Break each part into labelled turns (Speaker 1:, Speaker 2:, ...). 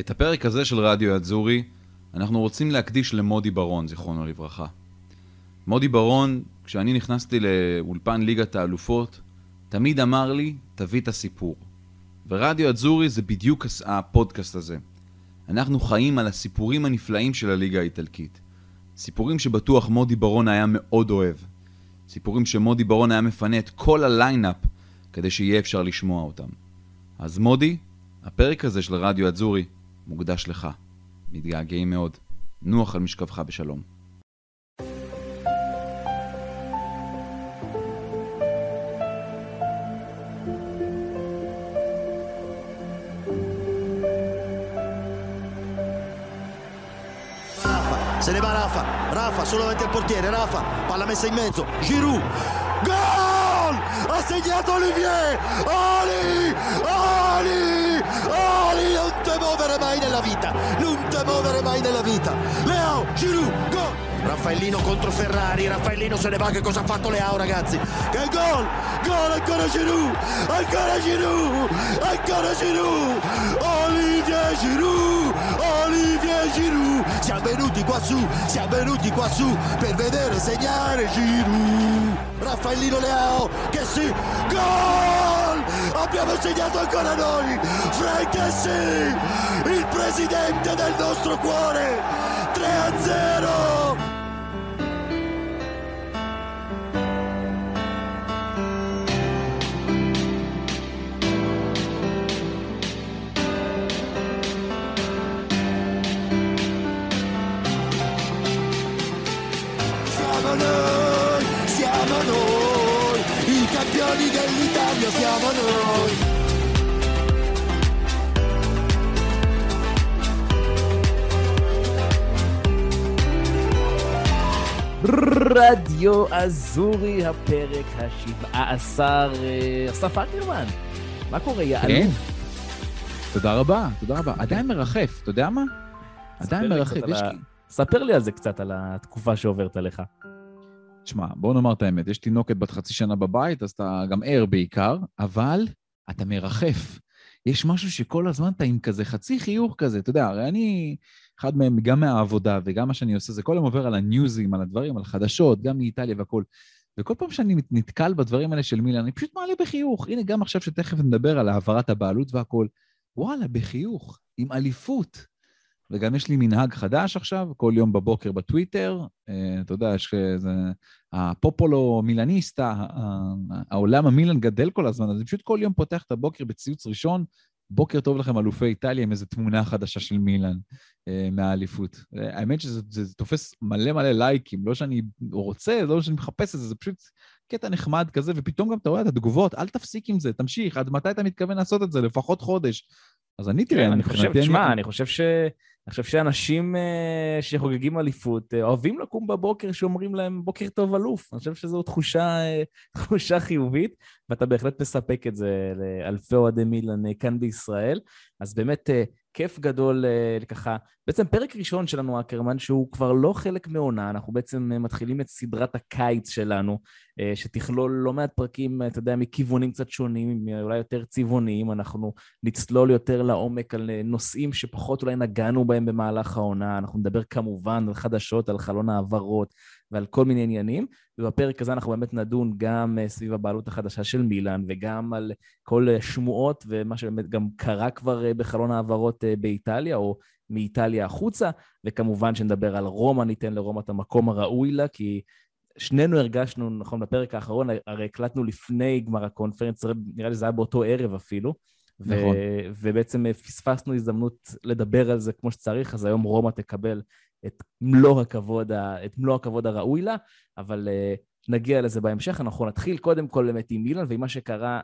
Speaker 1: את הפרק הזה של רדיו אדזורי אנחנו רוצים להקדיש למודי ברון, זיכרונו לברכה. מודי ברון, כשאני נכנסתי לאולפן ליגת האלופות, תמיד אמר לי, תביא את הסיפור. ורדיו אדזורי זה בדיוק הפודקאסט הזה. אנחנו חיים על הסיפורים הנפלאים של הליגה האיטלקית. סיפורים שבטוח מודי ברון היה מאוד אוהב. סיפורים שמודי ברון היה מפנה את כל ה lineup כדי שיהיה אפשר לשמוע אותם. אז מודי, הפרק הזה של רדיו אדזורי מוקדש לך. מתגעגעים מאוד. נוח על משכבך בשלום.
Speaker 2: Se ne va Rafa, Rafa solo davanti al portiere, Rafa, palla messa in mezzo, Giroud, gol! Ha segnato Olivier! Ali! Ali! Muovere mai nella vita, non te muovere mai nella vita. Leo, Giroud, gol! Raffaellino contro Ferrari, Raffaellino se ne va, che cosa ha fatto Leao ragazzi? Che gol! Gol ancora Giroud! Ancora Giroud! Ancora Giroud! Olivier Giroud! Olivier Giroud! Siamo venuti qua su, siamo venuti qua su per vedere segnare Giroud! Raffaellino Leao che sì! Gol! Abbiamo segnato ancora noi! Frank sì! Il presidente del nostro cuore! 3 a 0! dell'Italia siamo noi.
Speaker 3: רדיו אזורי, הפרק השבעה עשר, אסף אקרמן. מה קורה, יא
Speaker 1: כן. תודה רבה, תודה רבה. עדיין מרחף, אתה יודע מה? עדיין מרחף. יש לי...
Speaker 3: ספר לי על זה קצת, על התקופה שעוברת עליך.
Speaker 1: תשמע, בוא נאמר את האמת, יש תינוקת בת חצי שנה בבית, אז אתה גם ער בעיקר, אבל אתה מרחף. יש משהו שכל הזמן אתה עם כזה חצי חיוך כזה, אתה יודע, הרי אני, אחד מהם, גם מהעבודה וגם מה שאני עושה, זה כל היום עובר על הניוזים, על הדברים, על חדשות, גם מאיטליה והכול. וכל פעם שאני נתקל בדברים האלה של מילן, אני פשוט מעלה בחיוך. הנה, גם עכשיו שתכף נדבר על העברת הבעלות והכול, וואלה, בחיוך, עם אליפות. וגם יש לי מנהג חדש עכשיו, כל יום בבוקר בטוויטר, אה, אתה יודע, יש איזה... הפופולו מילניסטה, העולם המילן גדל כל הזמן, אז אני פשוט כל יום פותח את הבוקר בציוץ ראשון, בוקר טוב לכם אלופי איטליה עם איזו תמונה חדשה של מילן אה, מהאליפות. אה, האמת שזה זה, זה תופס מלא מלא לייקים, לא שאני רוצה, לא שאני מחפש את זה, זה פשוט קטע נחמד כזה, ופתאום גם אתה רואה את התגובות, אל תפסיק עם זה, תמשיך, עד מתי אתה מתכוון לעשות את זה? לפחות חודש. אז אני תראה,
Speaker 3: כן, אני חושב, תשמע, אני חושב ש... אני חושב שאנשים אה, שחוגגים אליפות אה, אוהבים לקום בבוקר שאומרים להם בוקר טוב אלוף. אני חושב שזו תחושה, אה, תחושה חיובית, ואתה בהחלט מספק את זה לאלפי אוהדי מילן כאן בישראל. אז באמת כיף גדול אה, ככה, בעצם פרק ראשון שלנו, אקרמן, שהוא כבר לא חלק מעונה, אנחנו בעצם אה, מתחילים את סדרת הקיץ שלנו, אה, שתכלול לא מעט פרקים, אתה יודע, מכיוונים קצת שונים, אולי יותר צבעוניים, אנחנו נצלול יותר לעומק על נושאים שפחות אולי נגענו בהם במהלך העונה, אנחנו נדבר כמובן על חדשות, על חלון העברות ועל כל מיני עניינים, ובפרק הזה אנחנו באמת נדון גם אה, סביב הבעלות החדשה של מילאן וגם על כל אה, שמועות ומה שבאמת גם קרה כבר אה, בחלון העברות באיטליה, או מאיטליה החוצה, וכמובן שנדבר על רומא, ניתן לרומא את המקום הראוי לה, כי שנינו הרגשנו, נכון, בפרק האחרון, הרי הקלטנו לפני גמר הקונפרנס, נראה לי זה היה באותו ערב אפילו, ו-
Speaker 1: נכון.
Speaker 3: ובעצם אה, פספסנו הזדמנות לדבר על זה כמו שצריך, אז היום רומא תקבל את מלוא הכבוד, את מלוא הכבוד הראוי לה, אבל uh, נגיע לזה בהמשך. אנחנו נתחיל קודם כל באמת עם מילאן, ועם מה שקרה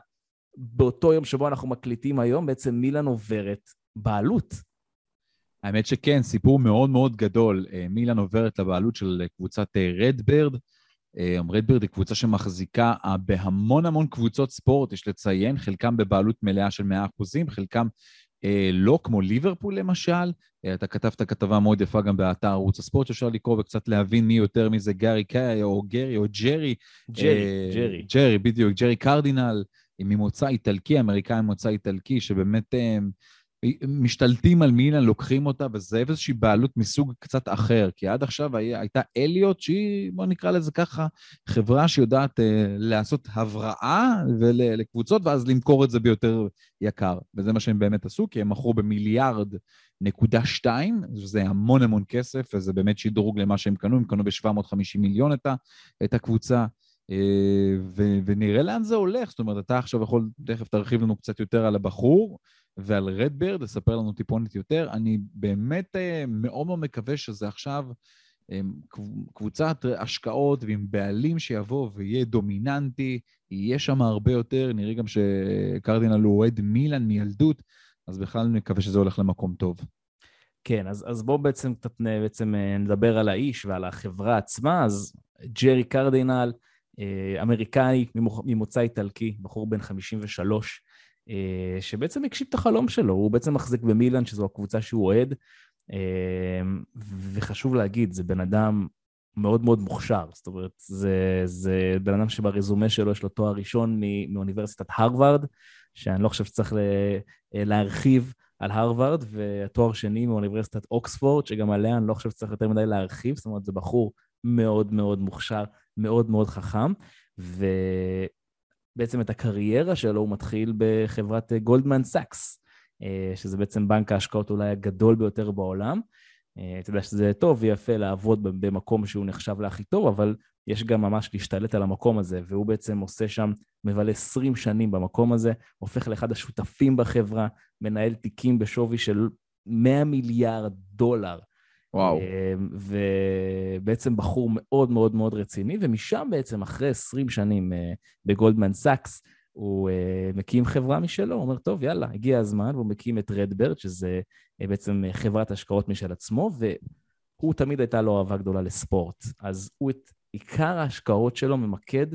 Speaker 3: באותו יום שבו אנחנו מקליטים היום, בעצם מילאן עוברת בעלות.
Speaker 1: האמת שכן, סיפור מאוד מאוד גדול. אה, מילאן עוברת לבעלות של אה, קבוצת רדברד. רדברד היא קבוצה שמחזיקה אה, בהמון המון קבוצות ספורט, יש לציין, חלקם בבעלות מלאה של 100%, חלקם אה, לא, כמו ליברפול למשל. אתה כתבת כתבה מאוד יפה גם באתר ערוץ הספורט, שאפשר לקרוא וקצת להבין מי יותר מזה, גארי קאי או גרי או ג'רי.
Speaker 3: ג'רי,
Speaker 1: אה,
Speaker 3: ג'רי.
Speaker 1: ג'רי, בדיוק, ג'רי קרדינל, ממוצא איטלקי, אמריקאי ממוצא איטלקי, שבאמת אה, משתלטים על מילאן, לוקחים אותה, וזה איזושהי בעלות מסוג קצת אחר, כי עד עכשיו היה, הייתה אליוט, שהיא, בוא נקרא לזה ככה, חברה שיודעת אה, לעשות הבראה לקבוצות, ואז למכור את זה ביותר יקר. וזה מה שהם באמת עשו, כי הם מכרו במיליארד נקודה שתיים, שזה המון המון כסף, וזה באמת שדרוג למה שהם קנו, הם קנו ב-750 מיליון את, את הקבוצה. אה, ונראה לאן זה הולך. זאת אומרת, אתה עכשיו יכול, תכף תרחיב לנו קצת יותר על הבחור ועל רדברד, לספר לנו טיפונת יותר. אני באמת אה, מאוד מאוד מקווה שזה עכשיו אה, קבוצת השקעות ועם בעלים שיבוא ויהיה דומיננטי, יהיה שם הרבה יותר, נראה גם שקרדינל הוא אוהד מילאן מילדות, אז בכלל אני מקווה שזה הולך למקום טוב.
Speaker 3: כן, אז, אז בואו בעצם, בעצם נדבר על האיש ועל החברה עצמה. אז ג'רי קרדינל, אה, אמריקאי ממוצא איטלקי, בחור בן 53, אה, שבעצם הגשים את החלום שלו, הוא בעצם מחזיק במילאן, שזו הקבוצה שהוא אוהד, אה, וחשוב להגיד, זה בן אדם מאוד מאוד מוכשר, זאת אומרת, זה, זה בן אדם שברזומה שלו יש לו תואר ראשון מאוניברסיטת הרווארד, שאני לא חושב שצריך להרחיב על הרווארד, והתואר שני מאוניברסיטת אוקספורד, שגם עליה אני לא חושב שצריך יותר מדי להרחיב, זאת אומרת, זה בחור מאוד מאוד מוכשר, מאוד מאוד חכם, ובעצם את הקריירה שלו הוא מתחיל בחברת גולדמן סאקס, אה, שזה בעצם בנק ההשקעות אולי הגדול ביותר בעולם. אה, אתה יודע שזה טוב ויפה לעבוד במקום שהוא נחשב להכי טוב, אבל יש גם ממש להשתלט על המקום הזה, והוא בעצם עושה שם, מבלה 20 שנים במקום הזה, הופך לאחד השותפים בחברה, מנהל תיקים בשווי של 100 מיליארד דולר.
Speaker 1: וואו.
Speaker 3: אמ, ובעצם בחור מאוד מאוד מאוד רציני, ומשם בעצם, אחרי 20 שנים אה, בגולדמן סאקס, הוא אה, מקים חברה משלו, הוא אומר, טוב, יאללה, הגיע הזמן, והוא מקים את רדברד, שזה אה, בעצם חברת השקעות משל עצמו, והוא תמיד הייתה לו אהבה גדולה לספורט. אז הוא את עיקר ההשקעות שלו ממקד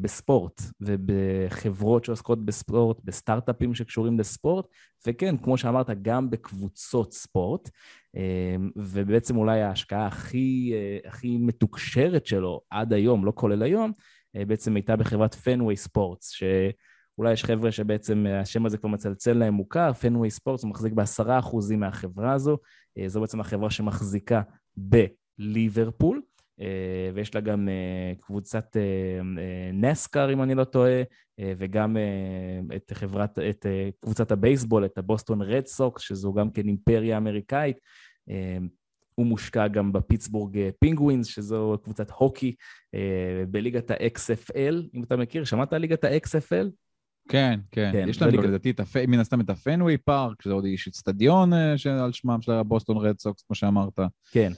Speaker 3: בספורט ובחברות שעוסקות בספורט, בסטארט-אפים שקשורים לספורט, וכן, כמו שאמרת, גם בקבוצות ספורט. אה, ובעצם אולי ההשקעה הכי, אה, הכי מתוקשרת שלו עד היום, לא כולל היום, בעצם הייתה בחברת פנוויי ספורטס, שאולי יש חבר'ה שבעצם השם הזה כבר מצלצל להם מוכר, פנוויי ספורטס, הוא מחזיק בעשרה אחוזים מהחברה הזו, זו בעצם החברה שמחזיקה בליברפול. אה, ויש לה גם אה, קבוצת אה, נסקר, אם אני לא טועה, וגם את חברת, את קבוצת הבייסבול, את הבוסטון רד סוקס, שזו גם כן אימפריה אמריקאית. הוא מושקע גם בפיטסבורג פינגווינס, שזו קבוצת הוקי, בליגת ה-XFL, אם אתה מכיר, שמעת על ליגת ה-XFL?
Speaker 1: כן, כן, כן. יש להם לדעתי מן הסתם את הפנווי פארק, שזה עוד איש אצטדיון על שמם של הבוסטון רד סוקס, כמו שאמרת.
Speaker 3: כן.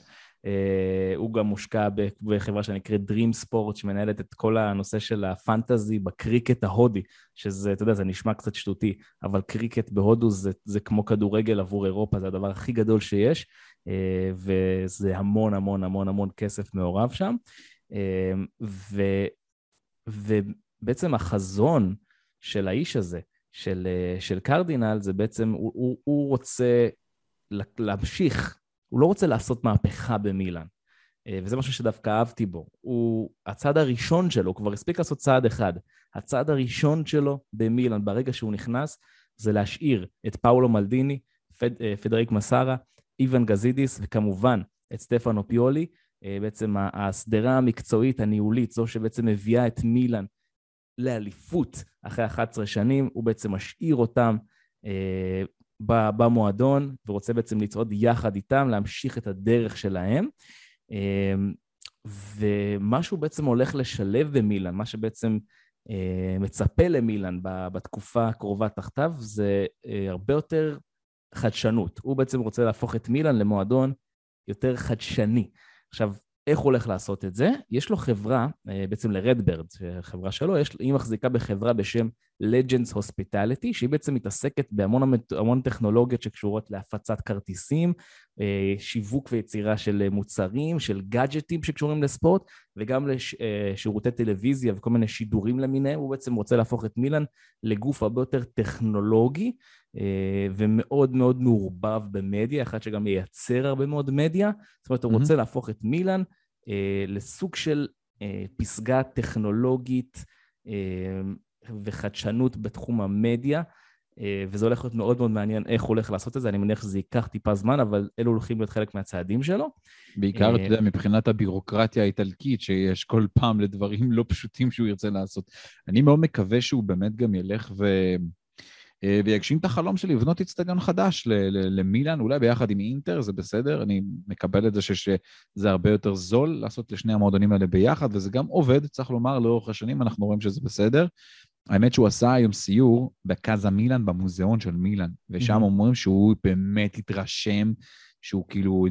Speaker 3: אה, הוא גם מושקע בחברה שנקראת Dream Sport, שמנהלת את כל הנושא של ה fantasy בקריקט ההודי, שזה, אתה יודע, זה נשמע קצת שטותי, אבל קריקט בהודו זה, זה כמו כדורגל עבור אירופה, זה הדבר הכי גדול שיש, אה, וזה המון המון המון המון כסף מעורב שם. אה, ו, ובעצם החזון של האיש הזה, של, של קרדינל, זה בעצם, הוא, הוא, הוא רוצה להמשיך הוא לא רוצה לעשות מהפכה במילאן. אה, וזה משהו שדווקא אהבתי בו. הוא, הצעד הראשון שלו, הוא כבר הספיק לעשות צעד אחד. הצעד הראשון שלו במילאן, ברגע שהוא נכנס, זה להשאיר את פאולו מלדיני, פד, אה, פדריק מסארה, איוון גזידיס, וכמובן את סטפנו פיולי, אה, בעצם השדרה המקצועית, הניהולית, זו שבעצם מביאה את מילאן לאליפות אחרי 11 שנים, הוא בעצם משאיר אותם במועדון, ורוצה בעצם לצעוד יחד איתם, להמשיך את הדרך שלהם. אמ, ומה שהוא בעצם הולך לשלב במילאן, מה שבעצם אה, מצפה למילאן בתקופה הקרובה תחתיו, זה אה, הרבה יותר חדשנות. הוא בעצם רוצה להפוך את מילאן למועדון יותר חדשני. עכשיו, איך הוא הולך לעשות את זה? יש לו חברה, אה, בעצם לרדברד, חברה שלו, יש, היא מחזיקה בחברה בשם Legends Hospitality, שהיא בעצם מתעסקת בהמון המון טכנולוגיות שקשורות להפצת כרטיסים, אה, שיווק ויצירה של מוצרים, של גאדג'טים שקשורים לספורט, וגם לשירותי לש, טלוויזיה וכל מיני שידורים למיניהם. הוא בעצם רוצה להפוך את מילאן לגוף הרבה יותר טכנולוגי, אה, ומאוד מאוד מעורבב במדיה, אחד שגם ייצר הרבה מאוד מדיה. זאת אומרת, הוא. רוצה להפוך את מילאן אה, לסוג של אה, פסגה טכנולוגית וחדשנות בתחום המדיה. אה, וזה הולך להיות מאוד מאוד מעניין איך הוא הולך לעשות את זה, אני מניח שזה ייקח טיפה זמן, אבל אלו הולכים להיות חלק מהצעדים שלו.
Speaker 1: בעיקר, אתה יודע, מבחינת הבירוקרטיה האיטלקית שיש כל פעם לדברים לא פשוטים שהוא ירצה לעשות. אני מאוד מקווה שהוא באמת גם ילך ו... אה, ויגשים את החלום שלי לבנות אצטדיון חדש למילאן, אולי ביחד עם אינטר, זה בסדר, אני מקבל את זה שזה הרבה יותר זול לעשות לשני המועדונים האלה ביחד, וזה גם עובד, צריך לומר, לאורך השנים אנחנו רואים שזה בסדר. האמת שהוא עשה היום סיור בקאזה מילאן, במוזיאון של מילאן, ושם אומרים שהוא באמת התרשם שהוא כאילו,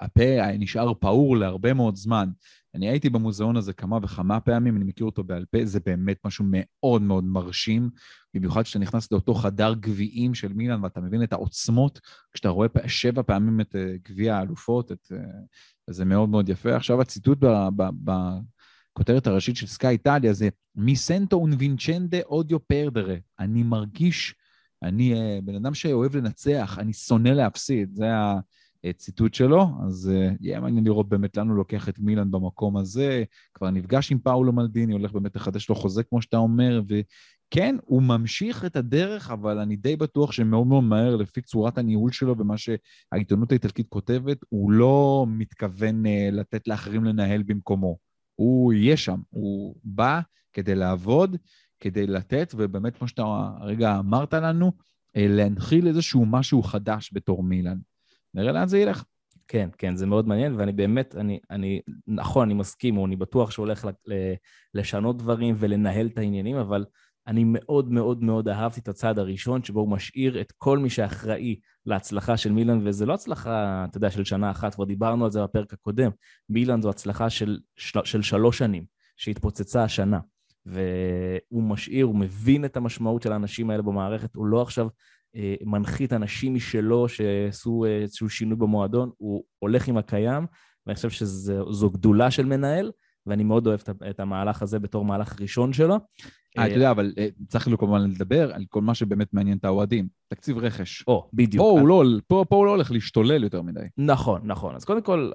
Speaker 1: הפה נשאר פעור להרבה מאוד זמן. אני הייתי במוזיאון הזה כמה וכמה פעמים, אני מכיר אותו בעל פה, זה באמת משהו מאוד מאוד מרשים, במיוחד כשאתה נכנס לאותו חדר גביעים של מילאן ואתה מבין את העוצמות, כשאתה רואה שבע פעמים את אה, גביע האלופות, את... אה, זה מאוד מאוד יפה. עכשיו הציטוט בכותרת הראשית של סקאי איטליה זה מיסנטו אונבינצ'נדה אודיו פרדרה. אני מרגיש, אני אה, בן אדם שאוהב לנצח, אני שונא להפסיד, זה הציטוט שלו, אז יהיה מעניין לראות באמת לאן הוא לוקח את מילאן במקום הזה. כבר נפגש עם פאולו מלדיני, הולך באמת לחדש לו חוזה, כמו שאתה אומר, וכן, הוא ממשיך את הדרך, אבל אני די בטוח שמאוד מאוד מהר, לפי צורת הניהול שלו ומה שהעיתונות האיטלקית כותבת, הוא לא מתכוון לתת לאחרים לנהל במקומו. הוא יהיה שם, הוא בא כדי לעבוד, כדי לתת, ובאמת, כמו שאתה הרגע אמרת לנו, להנחיל איזשהו משהו חדש בתור מילאן. נראה לאן זה ילך.
Speaker 3: כן, כן, זה מאוד מעניין, ואני באמת, אני, אני, נכון, אני מסכים, או אני בטוח שהוא הולך לשנות דברים ולנהל את העניינים, אבל אני מאוד מאוד מאוד אהבתי את הצעד הראשון, שבו הוא משאיר את כל מי שאחראי להצלחה של מילאן, וזה לא הצלחה, אתה יודע, של שנה אחת, כבר דיברנו על זה בפרק הקודם. מילאן זו הצלחה של, של, של שלוש שנים, שהתפוצצה השנה. והוא משאיר, הוא מבין את המשמעות של האנשים האלה במערכת, הוא לא עכשיו מנחית אנשים משלו שעשו אה, איזשהו שינוי במועדון, הוא הולך עם הקיים, ואני חושב שזו גדולה של מנהל, ואני מאוד אוהב את המהלך הזה בתור מהלך ראשון שלו.
Speaker 1: אה, אתה יודע, אבל צריך כמובן לדבר על כל מה שבאמת מעניין את האוהדים. תקציב רכש.
Speaker 3: או, בדיוק.
Speaker 1: פה הוא, לא, פה, פה הוא לא הולך להשתולל יותר מדי.
Speaker 3: נכון, נכון. אז קודם כל,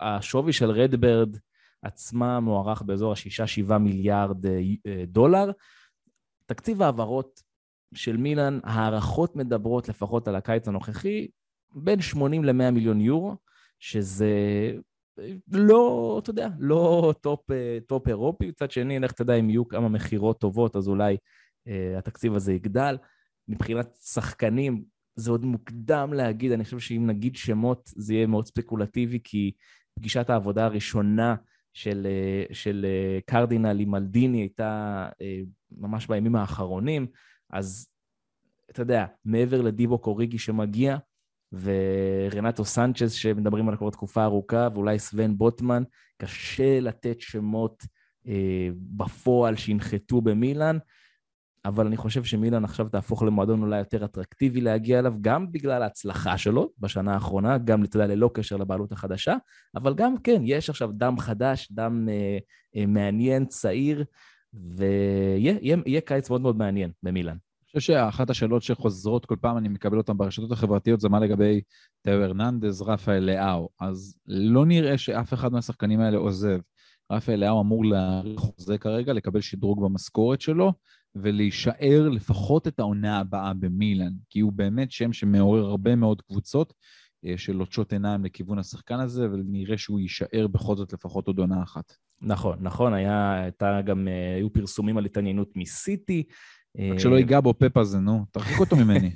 Speaker 3: השווי של RedBird עצמה מוערך באזור ה-6-7 מיליארד דולר. תקציב העברות של מילאן, הערכות מדברות לפחות על הקיץ הנוכחי, בין 80 ל-100 מיליון יורו, שזה לא, אתה יודע, לא טופ, טופ אירופי. מצד שני, לך תדע, אם יהיו כמה מכירות טובות, אז אולי אה, התקציב הזה יגדל. מבחינת שחקנים, זה עוד מוקדם להגיד, אני חושב שאם נגיד שמות, זה יהיה מאוד ספקולטיבי, כי פגישת העבודה הראשונה של, אה, של אה, קרדינל עם מלדיני הייתה אה, ממש בימים האחרונים. אז אתה יודע, מעבר לדיבו קוריגי שמגיע, ורנטו סנצ'ז שמדברים עליו כבר תקופה ארוכה, ואולי סוון בוטמן, קשה לתת שמות אה, בפועל שינחתו במילאן, אבל אני חושב שמילאן עכשיו תהפוך למועדון אולי יותר אטרקטיבי להגיע אליו, גם בגלל ההצלחה שלו בשנה האחרונה, גם, אתה יודע, ללא קשר לבעלות החדשה, אבל גם כן, יש עכשיו דם חדש, דם אה, אה, מעניין, צעיר, ויהיה קיץ מאוד מאוד מעניין במילאן.
Speaker 1: אני חושב שאחת השאלות שחוזרות כל פעם, אני מקבל אותן ברשתות החברתיות, זה מה לגבי תאו הרננדז, רפאל לאהו. אז לא נראה שאף אחד מהשחקנים האלה עוזב. רפאל לאהו אמור להאריך חוזה כרגע, לקבל שדרוג במשכורת שלו, ולהישאר לפחות את העונה הבאה במילאן, כי הוא באמת שם שמעורר הרבה מאוד קבוצות אה, שלוטשות עיניים לכיוון השחקן הזה, ונראה שהוא יישאר בכל זאת לפחות עוד עונה אחת.
Speaker 3: נכון, נכון, היה, הייתה גם, אה, היו פרסומים על התעניינות מסיטי.
Speaker 1: רק שלא ייגע בו פאפ הזה, נו, תרחיק אותו ממני.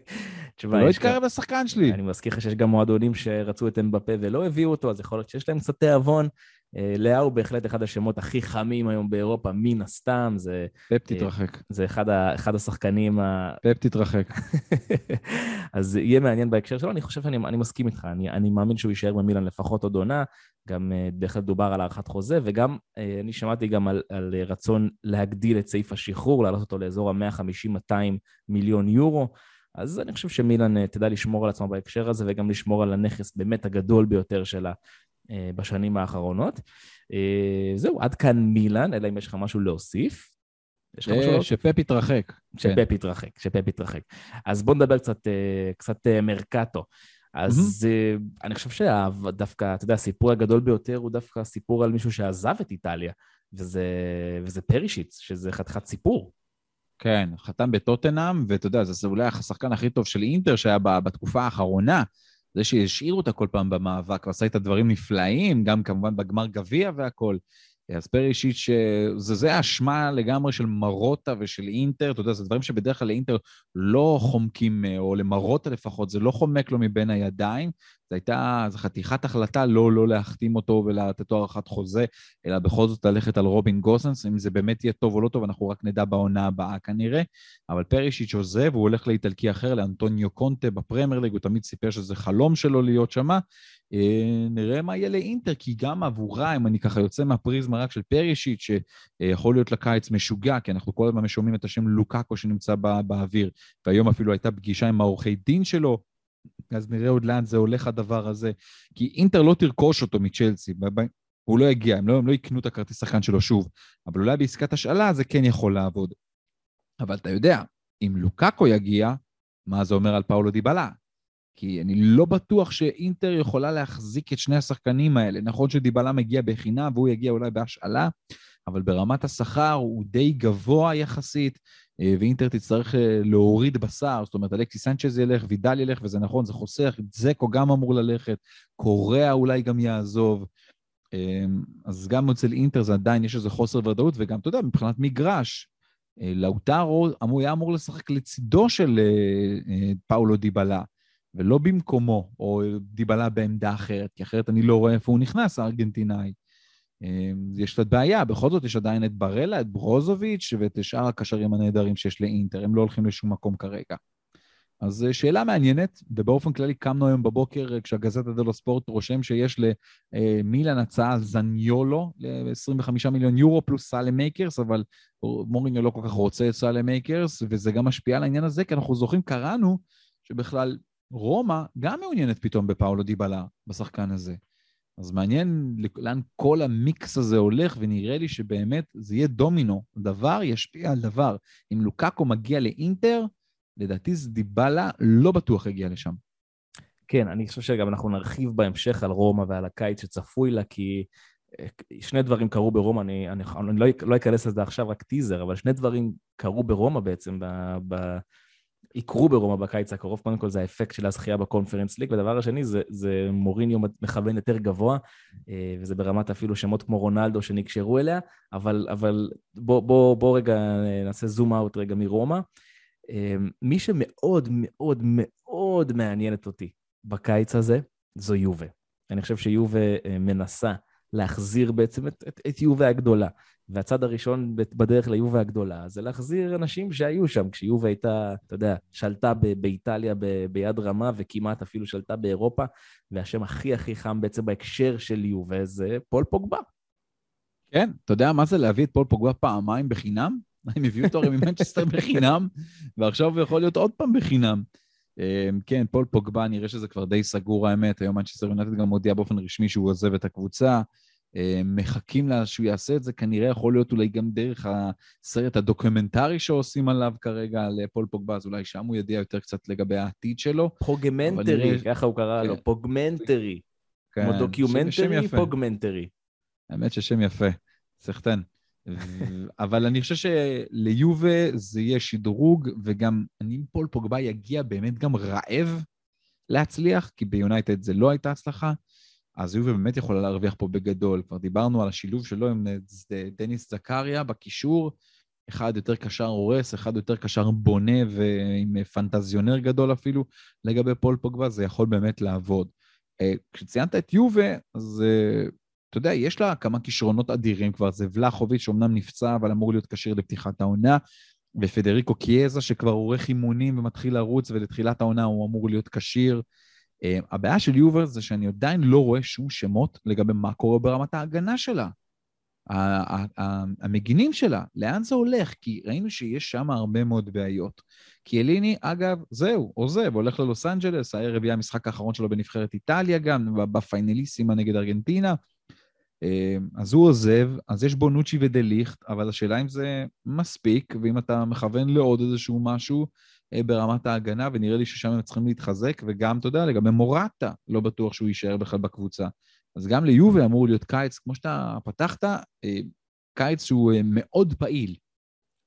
Speaker 1: תשמע, לא יתקרב לשחקן שלי.
Speaker 3: אני מזכיר לך שיש גם מועדונים שרצו את אמבפה ולא הביאו אותו, אז יכול להיות שיש להם קצת תיאבון. אה, לאה הוא בהחלט אחד השמות הכי חמים היום באירופה, מן הסתם. זה...
Speaker 1: פפ תתרחק.
Speaker 3: זה אחד, ה, אחד השחקנים ה...
Speaker 1: פפ תתרחק.
Speaker 3: אז יהיה מעניין בהקשר שלו, אני חושב שאני אני מסכים איתך, אני, אני מאמין שהוא יישאר במילאן לפחות עוד עונה, גם uh, בהחלט דובר על הארכת חוזה, וגם אני שמעתי גם על, על רצון להגדיל את סעיף השחרור, להעלות אותו לאזור ה-150-200 מיליון יורו. אז אני חושב שמילאן uh, תדע לשמור על עצמה בהקשר הזה, וגם לשמור על הנכס באמת הגדול ביותר שלה בשנים האחרונות. Uh, זהו, עד כאן מילאן, אלא אם יש לך משהו להוסיף.
Speaker 1: יש לך משהו? שפפ יתרחק.
Speaker 3: שפפ כן. יתרחק, שפפ יתרחק. אז בוא נדבר קצת, קצת מרקטו. אז mm-hmm. אני חושב שדווקא, אתה יודע, הסיפור הגדול ביותר הוא דווקא הסיפור על מישהו שעזב את איטליה, וזה, וזה פרישיץ, שזה חתיכת סיפור.
Speaker 1: כן, חתם בטוטנאם, ואתה יודע, זה אולי השחקן הכי טוב של אינטר שהיה בתקופה האחרונה. זה שהשאירו אותה כל פעם במאבק ועשה איתה דברים נפלאים, גם כמובן בגמר גביע והכול. אז פרישיץ', זה, זה האשמה לגמרי של מרוטה ושל אינטר, אתה יודע, זה דברים שבדרך כלל לאינטר לא חומקים, או למרוטה לפחות, זה לא חומק לו מבין הידיים. זו הייתה, זו חתיכת החלטה לא לא להחתים אותו ולתת לו הארכת חוזה, אלא בכל זאת ללכת על רובין גוסנס, אם זה באמת יהיה טוב או לא טוב, אנחנו רק נדע בעונה הבאה כנראה. אבל פרישיץ' עוזב, הוא הולך לאיטלקי אחר, לאנטוניו קונטה בפרמייר ליג, הוא תמיד סיפר שזה חלום שלו להיות שמה. אה, נראה מה יהיה לאינטר, כי גם עבורה, אם אני ככה יוצא מהפריזמה רק של פרישיט, שיכול להיות לקיץ משוגע, כי אנחנו כל הזמן שומעים את השם לוקאקו שנמצא בא, באוויר, והיום אפילו הייתה פגישה עם העורכי דין שלו, אז נראה עוד לאן זה הולך הדבר הזה. כי אינטר לא תרכוש אותו מצ'לסי, הוא לא יגיע, הם לא, הם לא יקנו את הכרטיס שחקן שלו שוב, אבל אולי בעסקת השאלה זה כן יכול לעבוד. אבל אתה יודע, אם לוקאקו יגיע, מה זה אומר על פאולו דיבלה? כי אני לא בטוח שאינטר יכולה להחזיק את שני השחקנים האלה. נכון שדיבלה מגיע בחינם והוא יגיע אולי בהשאלה, אבל ברמת השכר הוא די גבוה יחסית, ואינטר תצטרך אה, להוריד בשר, זאת אומרת, אלכסי סנצ'ז ילך, וידל ילך, וזה נכון, זה חוסך, זקו גם אמור ללכת, קוריאה אולי גם יעזוב. אה, אז גם אצל אינטר זה עדיין יש איזה חוסר ודאות, וגם, אתה יודע, מבחינת מגרש, לאוטרו היה אמור לשחק לצידו של פאולו דיבלה. ולא במקומו, או דיבלה בעמדה אחרת, כי אחרת אני לא רואה איפה הוא נכנס, הארגנטינאי. אמ, יש קצת בעיה, בכל זאת יש עדיין את ברלה, את ברוזוביץ' ואת שאר הקשרים הנהדרים שיש לאינטר, הם לא הולכים לשום מקום כרגע. אז אה, שאלה מעניינת, ובאופן כללי קמנו היום בבוקר אה, כשהגזטה דלו ספורט רושם שיש למילן הצעה על זניולו ל-25 מיליון יורו פלוס סאלמאקרס, אבל מוריניו לא כל כך רוצה את סאלמאקרס, וזה גם משפיע על העניין הזה, כי אנחנו זוכרים, קראנו שבכלל רומא גם מעוניינת פתאום בפאולו דיבאלה, בשחקן הזה. אז מעניין לאן כל המיקס הזה הולך, ונראה לי שבאמת זה יהיה דומינו. דבר ישפיע על דבר. אם לוקאקו מגיע לאינטר, לדעתי זה דיבאלה לא בטוח יגיע לשם.
Speaker 3: כן, אני חושב שגם אנחנו נרחיב בהמשך על רומא ועל הקיץ שצפוי לה, כי אה, שני דברים קרו ברומא, אני, אני, אני לא, לא אכנס לזה עכשיו, רק טיזר, אבל שני דברים קרו ברומא בעצם ב, ב, יקרו ברומא בקיץ הקרוב, קודם כל זה האפקט של הזכייה בקונפרנס ליג, ודבר השני זה, זה מוריניו מכוון יותר גבוה, אה, וזה ברמת אפילו שמות כמו רונלדו שנקשרו אליה, אבל, אבל בוא, בוא, בוא רגע נעשה זום אאוט רגע מרומא. אה, מי שמאוד מאוד מאוד מעניינת אותי בקיץ הזה, זו יובה. אני חושב שיובה אה, מנסה להחזיר בעצם את, את, את יובה הגדולה. והצד הראשון בדרך ליובה הגדולה זה להחזיר אנשים שהיו שם, כשיובה הייתה, אתה יודע, שלטה ב- באיטליה ב- ביד רמה וכמעט אפילו שלטה באירופה, והשם הכי הכי חם בעצם בהקשר של יובה זה פול פוגבה.
Speaker 1: כן, אתה יודע מה זה להביא את פול פוגבה פעמיים בחינם? הם הביאו אותו הרי ממנצ'סטר בחינם, ועכשיו הוא יכול להיות עוד פעם בחינם. אמ, כן, פול פוגבה, נראה שזה כבר די סגור האמת, היום מנצ'סטר יונייטד גם הודיע באופן רשמי שהוא עוזב את הקבוצה. אה, מחכים לה שהוא יעשה את זה, כנראה יכול להיות אולי גם דרך הסרט הדוקומנטרי שעושים עליו כרגע על פול פוגבה, אז אולי שם הוא ידיע יותר קצת לגבי העתיד שלו.
Speaker 3: פוגמנטרי, נראה... ככה הוא קרא כן. לו, פוגמנטרי. כן, כמו documentary, פוגמנטרי.
Speaker 1: האמת ששם יפה, סחטן. אבל אני חושב שליובה זה יהיה שדרוג, וגם אם פול פוגבה יגיע באמת גם רעב להצליח, כי ביונייטד זה לא הייתה הצלחה. אז יובה באמת יכולה להרוויח פה בגדול. כבר דיברנו על השילוב שלו עם דניס זקריה בקישור, אחד יותר קשר הורס, אחד יותר קשר בונה ועם פנטזיונר גדול אפילו, לגבי פול פוגבה, זה יכול באמת לעבוד. אה, כשציינת את יובה, אז אה, אתה יודע, יש לה כמה כישרונות אדירים כבר, זה ולחוביץ' שאומנם נפצע, אבל אמור להיות כשיר לפתיחת העונה, ופדריקו קיאזה שכבר עורך אימונים ומתחיל לרוץ, ולתחילת העונה הוא אמור להיות כשיר. אה, הבעיה של יובר זה שאני עדיין לא רואה שום שמות לגבי מה קורה ברמת ההגנה שלה. המגינים שלה, לאן זה הולך? כי ראינו שיש שם הרבה מאוד בעיות. כי אליני, אגב, זהו, עוזב, הולך ללוס אנג'לס, הערב יהיה המשחק האחרון שלו בנבחרת איטליה גם, בפיינליסימה נגד ארגנטינה. אה, אז הוא עוזב, אז יש בו נוצ'י ודליכט, אבל השאלה אם זה מספיק, ואם אתה מכוון לעוד איזשהו משהו, ברמת ההגנה, ונראה לי ששם הם צריכים להתחזק, וגם, אתה יודע, לגבי מורטה, לא בטוח שהוא יישאר בכלל בקבוצה. אז גם ליובה אמור להיות קיץ, כמו שאתה פתחת, אה, קיץ שהוא אה, מאוד פעיל.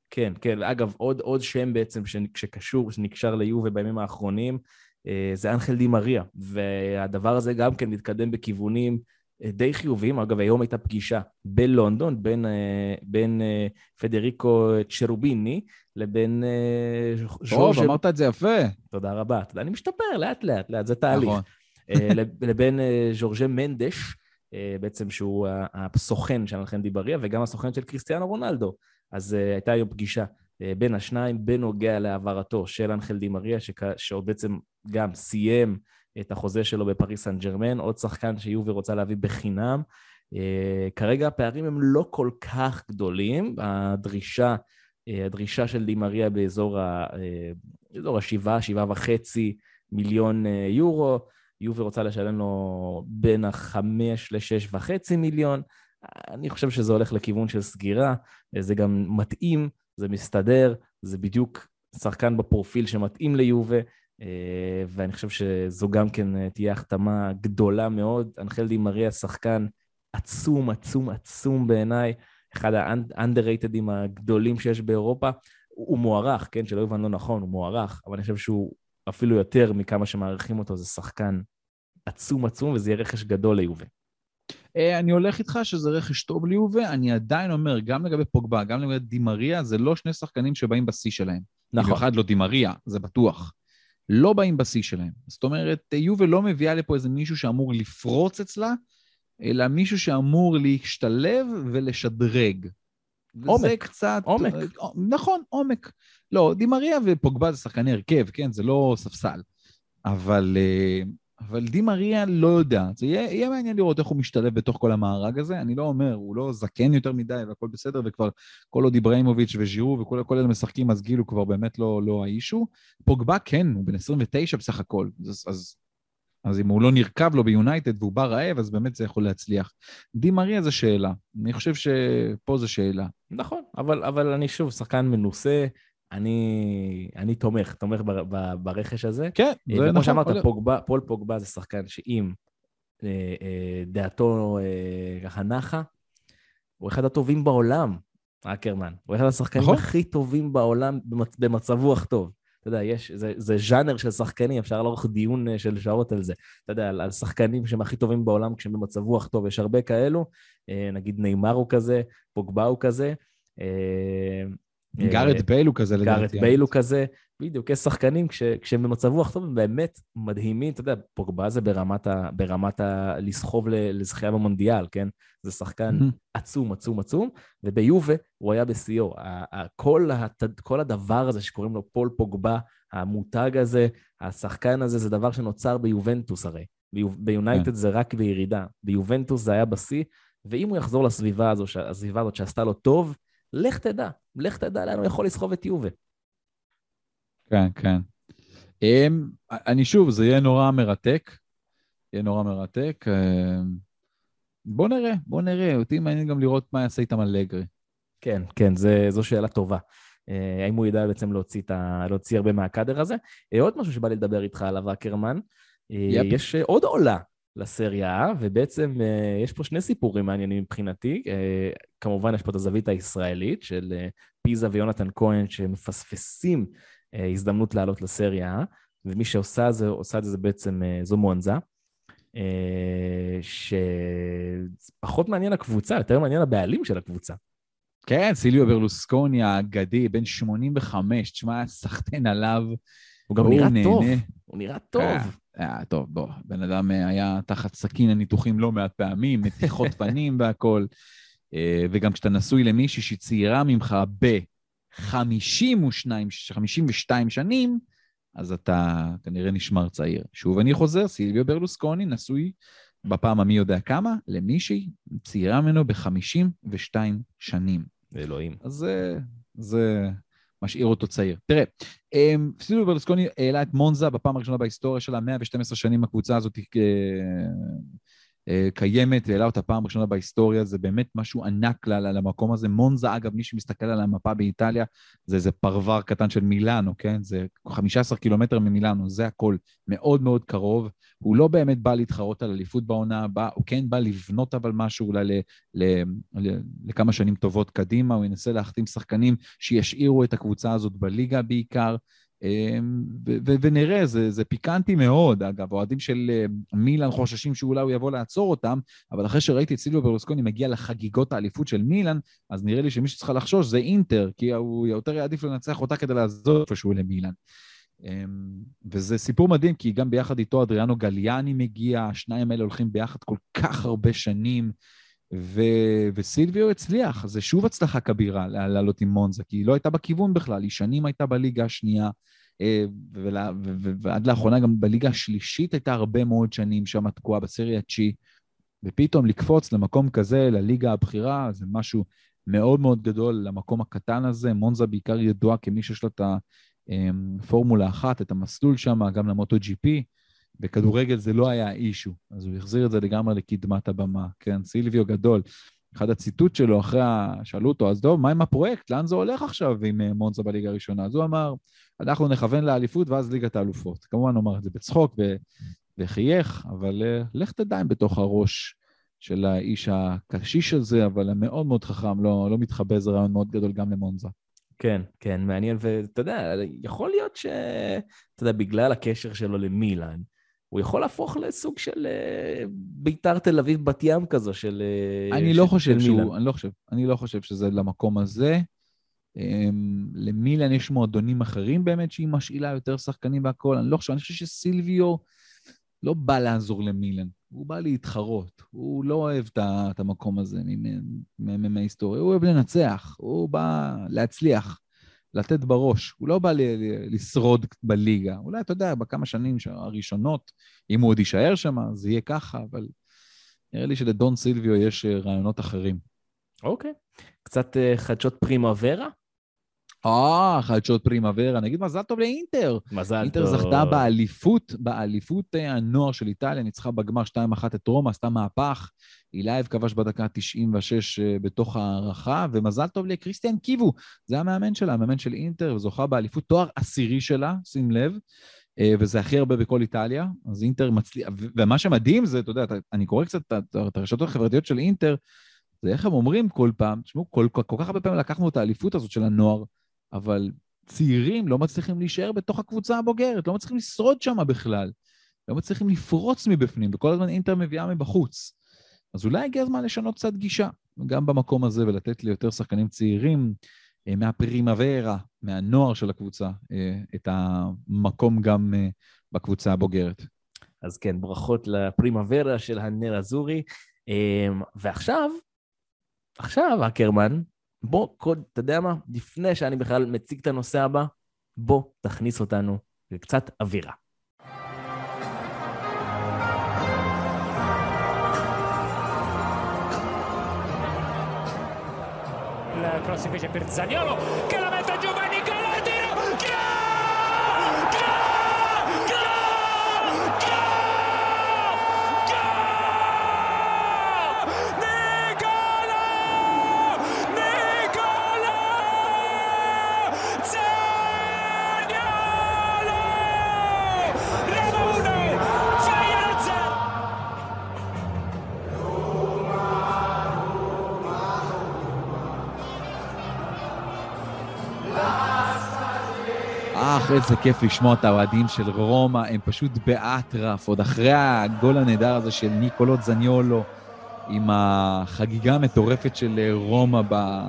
Speaker 3: כן, כן. אגב, עוד, עוד שם בעצם שקשור, שנקשר ליובה בימים האחרונים, אה, זה אנחל די מריה, והדבר הזה גם כן מתקדם בכיוונים אה, די חיוביים. אגב, היום הייתה פגישה בלונדון בין, אה, בין פדריקו צ'רוביני לבין
Speaker 1: טוב, אמרת את זה יפה.
Speaker 3: תודה רבה. אני משתפר לאט לאט, זה תהליך. נכון. לבין ז'ורג'ה מנדש, בעצם שהוא הסוכן של אנחל די מריה, וגם הסוכן של קריסטיאנו רונלדו. אז הייתה היום פגישה בין השניים בנוגע להעברתו של אנחל די מריה, שעוד בעצם גם סיים את החוזה שלו בפריס סן ג'רמן, עוד שחקן שיובי רוצה להביא בחינם. Uh, כרגע הפערים הם לא כל כך גדולים, הדרישה, uh, הדרישה של דימריה באזור, ה, uh, השבעה, שבעה וחצי מיליון יורו, יובי רוצה לשלם לו בין החמש לשש וחצי מיליון, אני חושב שזה הולך לכיוון של סגירה, זה גם מתאים, זה מסתדר, זה בדיוק שחקן בפרופיל שמתאים ליובה, אה, ואני חושב שזו גם כן אה, תהיה החתמה גדולה מאוד. אנחל די מריה שחקן עצום, עצום, עצום בעיניי, אחד האנדררייטדים הגדולים שיש באירופה. הוא מוערך, כן, שלא יובן לא נכון, הוא מוערך, אבל אני חושב שהוא אפילו יותר מכמה שמעריכים אותו, זה שחקן עצום עצום, וזה יהיה רכש גדול ליובה.
Speaker 1: אה, אני הולך איתך שזה רכש טוב ליובה, אני עדיין אומר, גם לגבי פוגבה, גם לגבי דימריה, זה לא שני שחקנים שבאים בשיא שלהם. נכון. במיוחד לא דימריה, זה בטוח. לא באים בשיא שלהם. זאת אומרת, יובל לא מביאה לפה איזה מישהו שאמור לפרוץ אצלה, אלא מישהו שאמור להשתלב ולשדרג.
Speaker 3: עומק.
Speaker 1: וזה קצת...
Speaker 3: עומק.
Speaker 1: נכון, עומק. לא, דימריה ופוגבה זה שחקני הרכב, כן? זה לא ספסל. אבל אה, אבל די מריה לא יודע. זה יהיה, יהיה מעניין לראות איך הוא משתלב בתוך כל המארג הזה. אני לא אומר, הוא לא זקן יותר מדי והכל בסדר, וכבר כל עוד איבראימוביץ' וז'ירו וכל אלה משחקים, אז גיל הוא כבר באמת לא, לא האישו. פוגבה כן, הוא בן 29 בסך הכל. אז, אז, אז אם הוא לא נרקב לו ביונייטד והוא בא רעב, אז באמת זה יכול להצליח. די מריה זה שאלה. אני חושב שפה זו שאלה.
Speaker 3: נכון, אבל, אבל אני שוב שחקן מנוסה. אני, אני תומך, תומך ב, ב, ברכש הזה.
Speaker 1: כן,
Speaker 3: זה נכון. כמו שאמרת, פוגבה, פול פוגבה זה שחקן שאם אה, אה, דעתו אה, ככה נחה, הוא אחד הטובים בעולם, אקרמן. הוא אחד השחקנים נכון. הכי טובים בעולם במצ, במצב רוח טוב. אתה יודע, יש, זה, זה ז'אנר של שחקנים, אפשר לערוך דיון אה, של שעות על זה. אתה יודע, על, על שחקנים שהם הכי טובים בעולם כשהם במצב רוח טוב, יש הרבה כאלו, אה, נגיד ניימאר הוא כזה, פוגבה הוא כזה. אה,
Speaker 1: גארת' בייל הוא כזה
Speaker 3: לדעתי. גארת' בייל הוא כזה, בדיוק, יש שחקנים כשהם במצב רוח טוב הם באמת מדהימים, אתה יודע, פוגבה זה ברמת ה... ברמת ה... לסחוב לזכייה במונדיאל, כן? זה שחקן עצום, עצום, עצום, וביובה הוא היה בשיאו. כל, כל הדבר הזה שקוראים לו פול פוגבה, המותג הזה, השחקן הזה, זה דבר שנוצר ביובנטוס הרי. ביונייטד כן. זה רק בירידה. ביובנטוס זה היה בשיא, ואם הוא יחזור לסביבה הזו, הסביבה הזאת שעשתה לו טוב, לך תדע, לך תדע לאן הוא יכול לסחוב את יובה.
Speaker 1: כן, כן. Um, אני שוב, זה יהיה נורא מרתק. יהיה נורא מרתק. Uh, בוא נראה, בוא נראה. אותי מעניין גם לראות מה יעשה איתם אלגרי.
Speaker 3: כן, כן, זה, זו שאלה טובה. Uh, האם הוא ידע בעצם להוציא, ה, להוציא הרבה מהקאדר הזה? Uh, עוד משהו שבא לי לדבר איתך עליו, אקרמן. Yep. יש עוד עולה לסריה, ובעצם uh, יש פה שני סיפורים מעניינים מבחינתי. Uh, כמובן, יש פה את הזווית הישראלית של uh, פיזה ויונתן כהן, שמפספסים uh, הזדמנות לעלות לסריה, ומי שעושה זה, עושה את זה בעצם uh, זו מונזה, uh, שפחות מעניין הקבוצה, יותר מעניין הבעלים של הקבוצה.
Speaker 1: כן, סיליו ברלוסקוני האגדי, בן 85, תשמע, סחטיין עליו.
Speaker 3: הוא גם נראה טוב, הוא נראה טוב.
Speaker 1: אה, טוב, בוא, בן אדם אה, היה תחת סכין הניתוחים לא מעט פעמים, מתיחות פנים והכול. אה, וגם כשאתה נשוי למישהי שהיא צעירה ממך ב-52 שנים, אז אתה כנראה נשמר צעיר. שוב אני חוזר, סילביו ברלוסקוני נשוי בפעם המי יודע כמה, למישהי צעירה ממנו ב-52 שנים.
Speaker 3: אלוהים.
Speaker 1: אז זה, זה משאיר אותו צעיר. תראה, אמ, סידו ברלוסקוני העלה את מונזה בפעם הראשונה בהיסטוריה שלה, 112 שנים הקבוצה הזאת אה, קיימת והעלה אותה פעם ראשונה בהיסטוריה, זה באמת משהו ענק למקום הזה. מונזה, אגב, מי שמסתכל על המפה באיטליה, זה איזה פרוור קטן של מילאנו, כן? זה 15 קילומטר ממילאנו, זה הכל. מאוד מאוד קרוב. הוא לא באמת בא להתחרות על אליפות בעונה הבאה, הוא כן בא לבנות אבל משהו אולי ל, ל, ל, לכמה שנים טובות קדימה, הוא ינסה להחתים שחקנים שישאירו את הקבוצה הזאת בליגה בעיקר. אמ, ונראה, זה, זה פיקנטי מאוד. אגב, אוהדים של אה, מילאן חוששים שאולי הוא יבוא לעצור אותם, אבל אחרי שראיתי את סילבו ברלוסקוני מגיע לחגיגות האליפות של מילאן, אז נראה לי שמי שצריכה לחשוש זה אינטר, כי הוא יותר יעדיף לנצח אותה כדי לעזור איפשהו למילאן. אמ, וזה סיפור מדהים, כי גם ביחד איתו אדריאנו גליאני מגיע, השניים האלה הולכים ביחד כל כך הרבה שנים. ו... וסילביו הצליח, זה שוב הצלחה כבירה לעלות עם מונזה, כי היא לא הייתה בכיוון בכלל, היא שנים הייתה בליגה השנייה, אה, ולה... ו... ו... ועד לאחרונה גם בליגה השלישית הייתה הרבה מאוד שנים שם תקועה בסריה צ'י, ופתאום לקפוץ למקום כזה, לליגה הבכירה, זה משהו מאוד מאוד גדול למקום הקטן הזה. מונזה בעיקר ידועה כמי שיש לה את הפורמולה אחת, את המסלול שם, גם למוטו ג'י פי. בכדורגל זה לא היה אישו, אז הוא החזיר את זה לגמרי לקדמת הבמה, כן? סילביו גדול. אחד הציטוט שלו אחרי ה... שאלו אותו, אז טוב, מה עם הפרויקט? לאן זה הולך עכשיו עם אה, מונזה בליגה הראשונה? אז הוא אמר, אנחנו נכוון לאליפות ואז ליגת האלופות. כמובן הוא אמר את זה בצחוק ו... וחייך, אבל uh, לך תדע אם בתוך הראש של האיש הקשיש הזה, אבל המאוד מאוד חכם, לא, לא מתחבא, זה רעיון מאוד גדול גם למונזה.
Speaker 3: כן, כן, מעניין, ואתה יודע, יכול להיות ש... אתה יודע, בגלל הקשר שלו למילאן, הוא יכול להפוך לסוג של אה, ביתר תל אביב בת ים כזו של
Speaker 1: אה, אני לא חושב שהוא, אני לא חושב, אני לא חושב שזה למקום הזה. אמ, למילן יש מועדונים אחרים באמת שהיא משאילה יותר שחקנים והכול, אני לא חושב, אני חושב שסילביו לא בא לעזור למילן, הוא בא להתחרות, הוא לא אוהב את המקום הזה מההיסטוריה, הוא אוהב לנצח, הוא בא להצליח. לתת בראש. הוא לא בא ל- לשרוד בליגה. אולי, אתה יודע, בכמה שנים הראשונות, אם הוא עוד יישאר שם, זה יהיה ככה, אבל נראה לי שלדון סילביו יש אה, רעיונות אחרים.
Speaker 3: אוקיי. קצת uh, חדשות פרימה ורה?
Speaker 1: אה, חדשות פרימוורה, נגיד מזל טוב לאינטר.
Speaker 3: מזל
Speaker 1: אינטר טוב. אינטר זכתה באליפות, באליפות אה, הנוער של איטליה, ניצחה בגמר 2-1 את רומא, עשתה מהפך. אילייב כבש בדקה 96 אה, בתוך ההארכה, ומזל טוב לקריסטיאן קיבו, זה המאמן שלה, המאמן של אינטר, וזוכה באליפות תואר עשירי שלה, שים לב. אה, וזה הכי הרבה בכל איטליה, אז אינטר מצליח, ומה שמדהים זה, אתה יודע, אני קורא קצת את הרשתות החברתיות של אינטר, זה איך הם אומרים כל פעם, תשמעו, כל, כל, כל כך הרבה פעמים לקחנו את האליפות הזאת של הנוער, אבל צעירים לא מצליחים להישאר בתוך הקבוצה הבוגרת, לא מצליחים לשרוד שם בכלל. לא מצליחים לפרוץ מבפנים, וכל הזמן אינטר מביאה מבחוץ. אז אולי הגיע הזמן לשנות קצת גישה, גם במקום הזה, ולתת ליותר שחקנים צעירים אה, מהפרימוורה, מהנוער של הקבוצה, אה, את המקום גם אה, בקבוצה הבוגרת.
Speaker 3: אז כן, ברכות לפרימוורה של הנר אזורי. ועכשיו, עכשיו, אקרמן, בוא, אתה יודע מה? לפני שאני בכלל מציג את הנושא הבא, בוא תכניס אותנו לקצת אווירה. La
Speaker 1: אך, איזה כיף לשמוע את האוהדים של רומא, הם פשוט באטרף, עוד אחרי הגול הנהדר הזה של ניקולו זניולו, עם החגיגה המטורפת של רומא ב...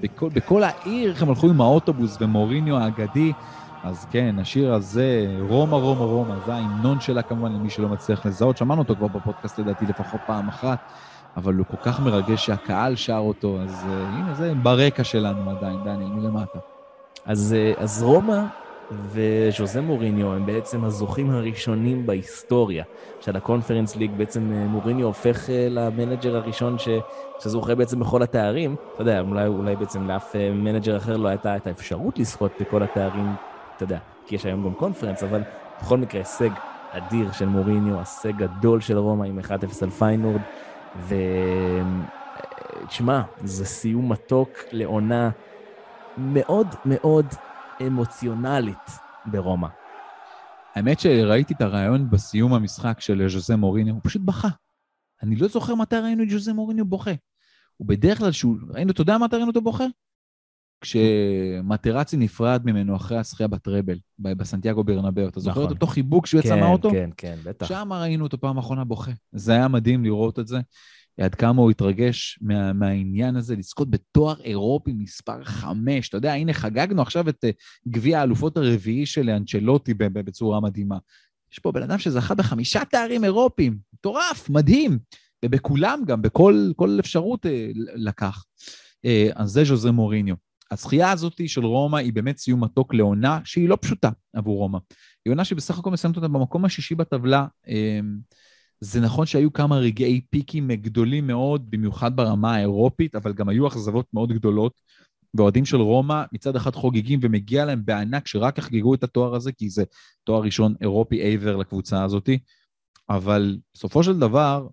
Speaker 1: בכל, בכל העיר, איך הם הלכו עם האוטובוס ומוריניו האגדי. אז כן, השיר הזה, רומא, רומא, רומא, זה ההמנון שלה כמובן, למי שלא מצליח לזהות. שמענו אותו כבר בפודקאסט לדעתי לפחות פעם אחת, אבל הוא כל כך מרגש שהקהל שר אותו, אז uh, הנה זה ברקע שלנו עדיין, דניאל, מלמטה.
Speaker 3: אז, אה, אז רומא וז'וזה מוריניו הם בעצם הזוכים הראשונים בהיסטוריה של הקונפרנס ליג. בעצם אה, מוריניו הופך אה, למנג'ר הראשון ש... שזוכה בעצם בכל התארים. אתה יודע, אולי, אולי בעצם לאף אה, מנג'ר אחר לא הייתה את האפשרות לזכות בכל התארים, אתה יודע, כי יש היום גם קונפרנס, אבל בכל מקרה הישג אדיר של מוריניו, הישג גדול של רומא עם 1-0 על פיינורד, ותשמע, זה סיום מתוק לעונה מאוד מאוד אמוציונלית ברומא.
Speaker 1: האמת שראיתי את הרעיון בסיום המשחק של ז'וזה מוריניו, הוא פשוט בכה. אני לא זוכר מתי ראינו את ז'וזה מוריניו בוכה. הוא בדרך כלל, שהוא, ראינו, אתה יודע מתי ראינו אותו בוכה? כשמטרצי נפרד ממנו אחרי השחייה בטראבל, בסנטיאגו ברנבאו. אתה זוכר נכון. את אותו חיבוק שהוא יצא
Speaker 3: כן,
Speaker 1: מהאוטו?
Speaker 3: כן, כן, בטח.
Speaker 1: שם ראינו אותו פעם אחרונה בוכה. זה היה מדהים לראות את זה. עד כמה הוא התרגש מה, מהעניין הזה, לזכות בתואר אירופי מספר 5. אתה יודע, הנה חגגנו עכשיו את אה, גביע האלופות הרביעי של אנצ'לוטי בצורה מדהימה. יש פה בן אדם שזכה בחמישה תארים אירופיים, מטורף, מדהים. ובכולם גם, בכל אפשרות אה, לקח. אה, אז זה ז'וזה מוריניו. הזכייה הזאת של רומא היא באמת סיום מתוק לעונה שהיא לא פשוטה עבור רומא. היא עונה שבסך הכל מסיימת אותה במקום השישי בטבלה. זה נכון שהיו כמה רגעי פיקים גדולים מאוד, במיוחד ברמה האירופית, אבל גם היו אכזבות מאוד גדולות. ואוהדים של רומא מצד אחד חוגגים ומגיע להם בענק שרק יחגגו את התואר הזה, כי זה תואר ראשון אירופי אייבר לקבוצה הזאת. אבל בסופו של דבר,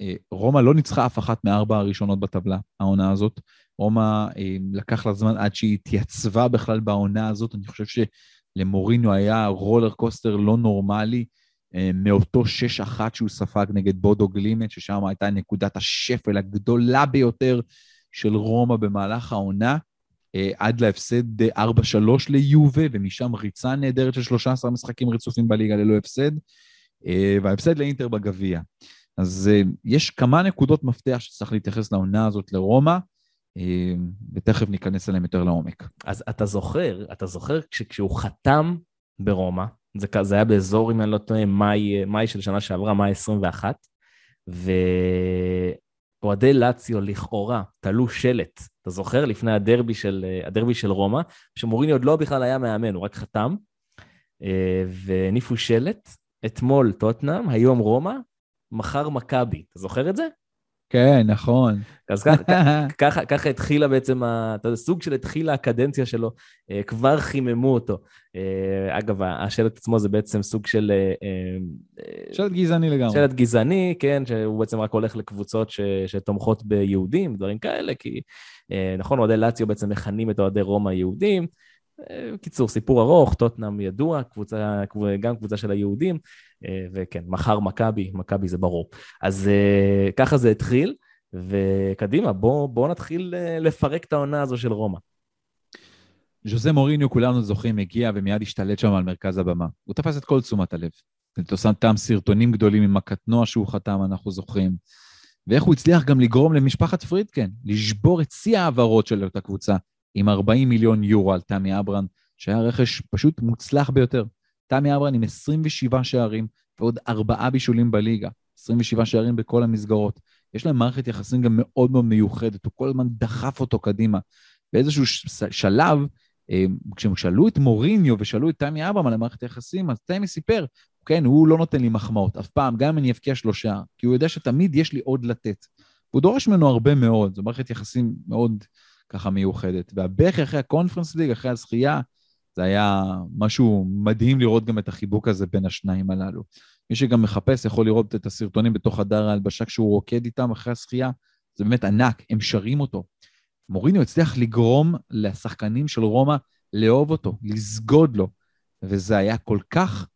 Speaker 1: אה, רומא לא ניצחה אף אחת מארבע הראשונות בטבלה, העונה הזאת. רומא אה, לקח לה זמן עד שהיא התייצבה בכלל בעונה הזאת. אני חושב שלמוריניו היה רולר קוסטר לא נורמלי. אה, מאותו 6-1 שהוא ספג נגד בודו גלימט, ששם הייתה נקודת השפל הגדולה ביותר של רומא במהלך העונה, אה, עד להפסד 4-3 ליובה, ומשם ריצה נהדרת של 13 משחקים רצופים בליגה ללא הפסד, אה, וההפסד לאינטר בגביע. אז יש כמה נקודות מפתח שצריך להתייחס לעונה הזאת לרומא, ותכף ניכנס אליהם יותר לעומק.
Speaker 3: אז אתה זוכר, אתה זוכר כשהוא חתם ברומא, זה, זה היה באזור, אם אני לא טועה, מאי, מאי של שנה שעברה, מאי 21, ואוהדי לאציו לכאורה תלו שלט, אתה זוכר? לפני הדרבי של, הדרבי של רומא, שמוריני עוד לא בכלל היה מאמן, הוא רק חתם, והניפו שלט, אתמול טוטנאם, היום רומא, מחר מכבי. אתה זוכר את זה?
Speaker 1: כן, נכון.
Speaker 3: אז ככה, ככה התחילה בעצם, אתה יודע, סוג של התחילה הקדנציה שלו, אה, כבר חיממו אותו. אה, אגב, השלט עצמו זה בעצם סוג של...
Speaker 1: אה, שלט גזעני לגמרי.
Speaker 3: שלט גזעני, כן, שהוא בעצם רק הולך לקבוצות ש, שתומכות ביהודים, דברים כאלה, כי נכון, אוהדי לאציו בעצם מכנים את אוהדי רומא יהודים. בקיצור, סיפור ארוך, טוטנאם ידוע, קבוצה, גם קבוצה של היהודים, אה, וכן, מחר מכבי, מכבי זה ברור. אז אה, ככה זה התחיל, וקדימה, בואו בוא נתחיל אה, לפרק את העונה הזו של רומא.
Speaker 1: ז'וזה מוריניו, כולנו זוכרים, הגיע ומיד השתלט שם על מרכז הבמה. הוא תפס את כל תשומת הלב. אותם סרטונים גדולים עם הקטנוע שהוא חתם, אנחנו זוכרים. ואיך הוא הצליח גם לגרום למשפחת פרידקן לשבור את שיא ההעברות של אותה קבוצה, עם 40 מיליון יורו על תמי אברהם, שהיה רכש פשוט מוצלח ביותר. תמי אברהם עם 27 שערים ועוד ארבעה בישולים בליגה, 27 שערים בכל המסגרות. יש להם מערכת יחסים גם מאוד מאוד מיוחדת, הוא כל הזמן דחף אותו קדימה. באיזשהו שלב, אה, כשהם שאלו את מוריניו ושאלו את תמי אברהם על המערכת היחסים, אז תמי סיפר, כן, הוא לא נותן לי מחמאות אף פעם, גם אם אני אבקיע שלושה, כי הוא יודע שתמיד יש לי עוד לתת. הוא דורש ממנו הרבה מאוד, זו מערכת יחסים מאוד ככה מיוחדת. והבכי אחרי הקונפרנס ליג, אחרי הזכייה, זה היה משהו מדהים לראות גם את החיבוק הזה בין השניים הללו. מי שגם מחפש יכול לראות את הסרטונים בתוך הדר ההלבשה כשהוא רוקד איתם אחרי השחייה, זה באמת ענק, הם שרים אותו. מוריניו הצליח לגרום לשחקנים של רומא לאהוב אותו, לסגוד לו, וזה היה כל כך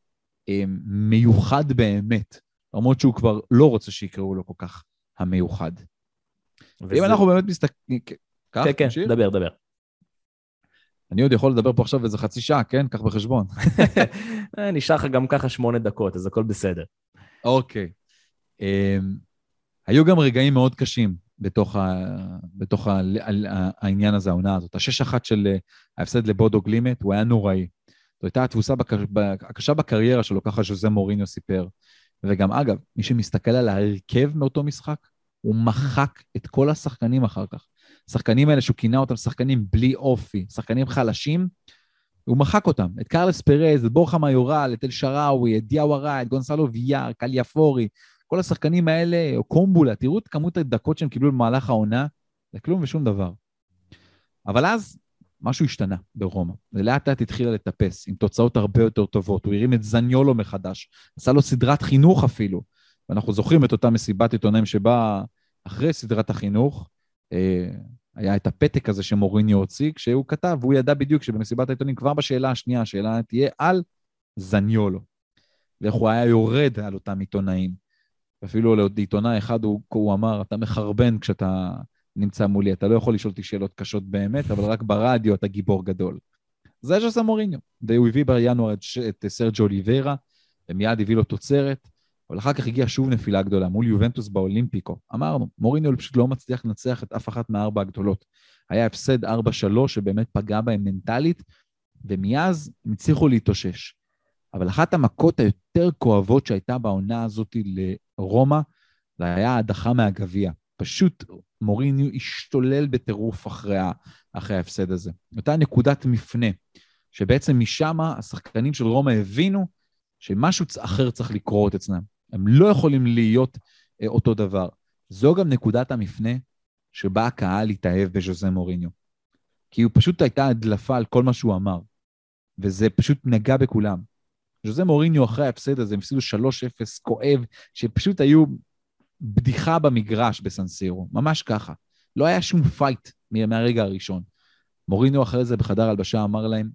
Speaker 1: אה, מיוחד באמת, למרות שהוא כבר לא רוצה שיקראו לו כל כך המיוחד. וזה... אם אנחנו באמת מסתכלים...
Speaker 3: כן, כן, דבר, דבר.
Speaker 1: אני עוד יכול לדבר פה עכשיו איזה חצי שעה, כן? קח בחשבון.
Speaker 3: אה, נשאר לך גם ככה שמונה דקות, אז הכל בסדר.
Speaker 1: אוקיי. Um, היו גם רגעים מאוד קשים בתוך, ה, בתוך ה, העניין הזה, העונה הזאת. השש אחת של אה, ההפסד לבודו גלימט, הוא היה נוראי. זו הייתה התבוסה בק... הקשה בקריירה שלו, ככה ז'וזה מוריניו סיפר. וגם, אגב, מי שמסתכל על ההרכב מאותו משחק, הוא מחק את כל השחקנים אחר כך. השחקנים האלה שהוא כינה אותם שחקנים בלי אופי, שחקנים חלשים, הוא מחק אותם. את קרלס פרז, את בורחה מיורל, את אל-שראוי, את דיאווארה, את גונסלו ויאר, קליאפורי, כל השחקנים האלה, או קומבולה, תראו את כמות הדקות שהם קיבלו במהלך העונה, זה כלום ושום דבר. אבל אז משהו השתנה ברומא. ולאט לאט התחילה לטפס, עם תוצאות הרבה יותר טובות. הוא הרים את זניולו מחדש, עשה לו סדרת חינוך אפילו. ואנחנו זוכרים את אותה מסיבת עיתונאים שבה אחרי סדרת החינוך, היה את הפתק הזה שמוריניו הוציא, כשהוא כתב, והוא ידע בדיוק שבמסיבת העיתונים, כבר בשאלה השנייה, השאלה תהיה על זניולו. ואיך הוא היה יורד על אותם עיתונאים. אפילו לעוד עיתונאי אחד הוא, הוא אמר, אתה מחרבן כשאתה נמצא מולי, אתה לא יכול לשאול אותי שאלות קשות באמת, אבל רק ברדיו אתה גיבור גדול. זה ז'וסה מוריניו. והוא הביא בינואר את, את סרג'ו אוליברה, ומיד הביא לו תוצרת, אבל אחר כך הגיעה שוב נפילה גדולה מול יובנטוס באולימפיקו. אמרנו, מוריניו פשוט לא מצליח לנצח את אף אחת מהארבע הגדולות. היה הפסד 4-3 שבאמת פגע בהם מנטלית, ומאז הם הצליחו להתאושש. אבל אחת המכות היותר כואבות שהייתה בעונה הזאת לרומא, זה היה ההדחה מהגביע. פשוט מוריניו השתולל בטירוף אחרי, אחרי ההפסד הזה. אותה נקודת מפנה, שבעצם משם השחקנים של רומא הבינו שמשהו אחר צריך לקרות אצלם. הם לא יכולים להיות אה, אותו דבר. זו גם נקודת המפנה שבה הקהל התאהב בז'וזה מוריניו. כי הוא פשוט הייתה הדלפה על כל מה שהוא אמר, וזה פשוט נגע בכולם. ז'וזה מוריניו אחרי ההפסד הזה, הם הפסידו 3-0 כואב, שפשוט היו בדיחה במגרש בסנסירו, ממש ככה. לא היה שום פייט מהרגע הראשון. מוריניו אחרי זה בחדר הלבשה אמר להם,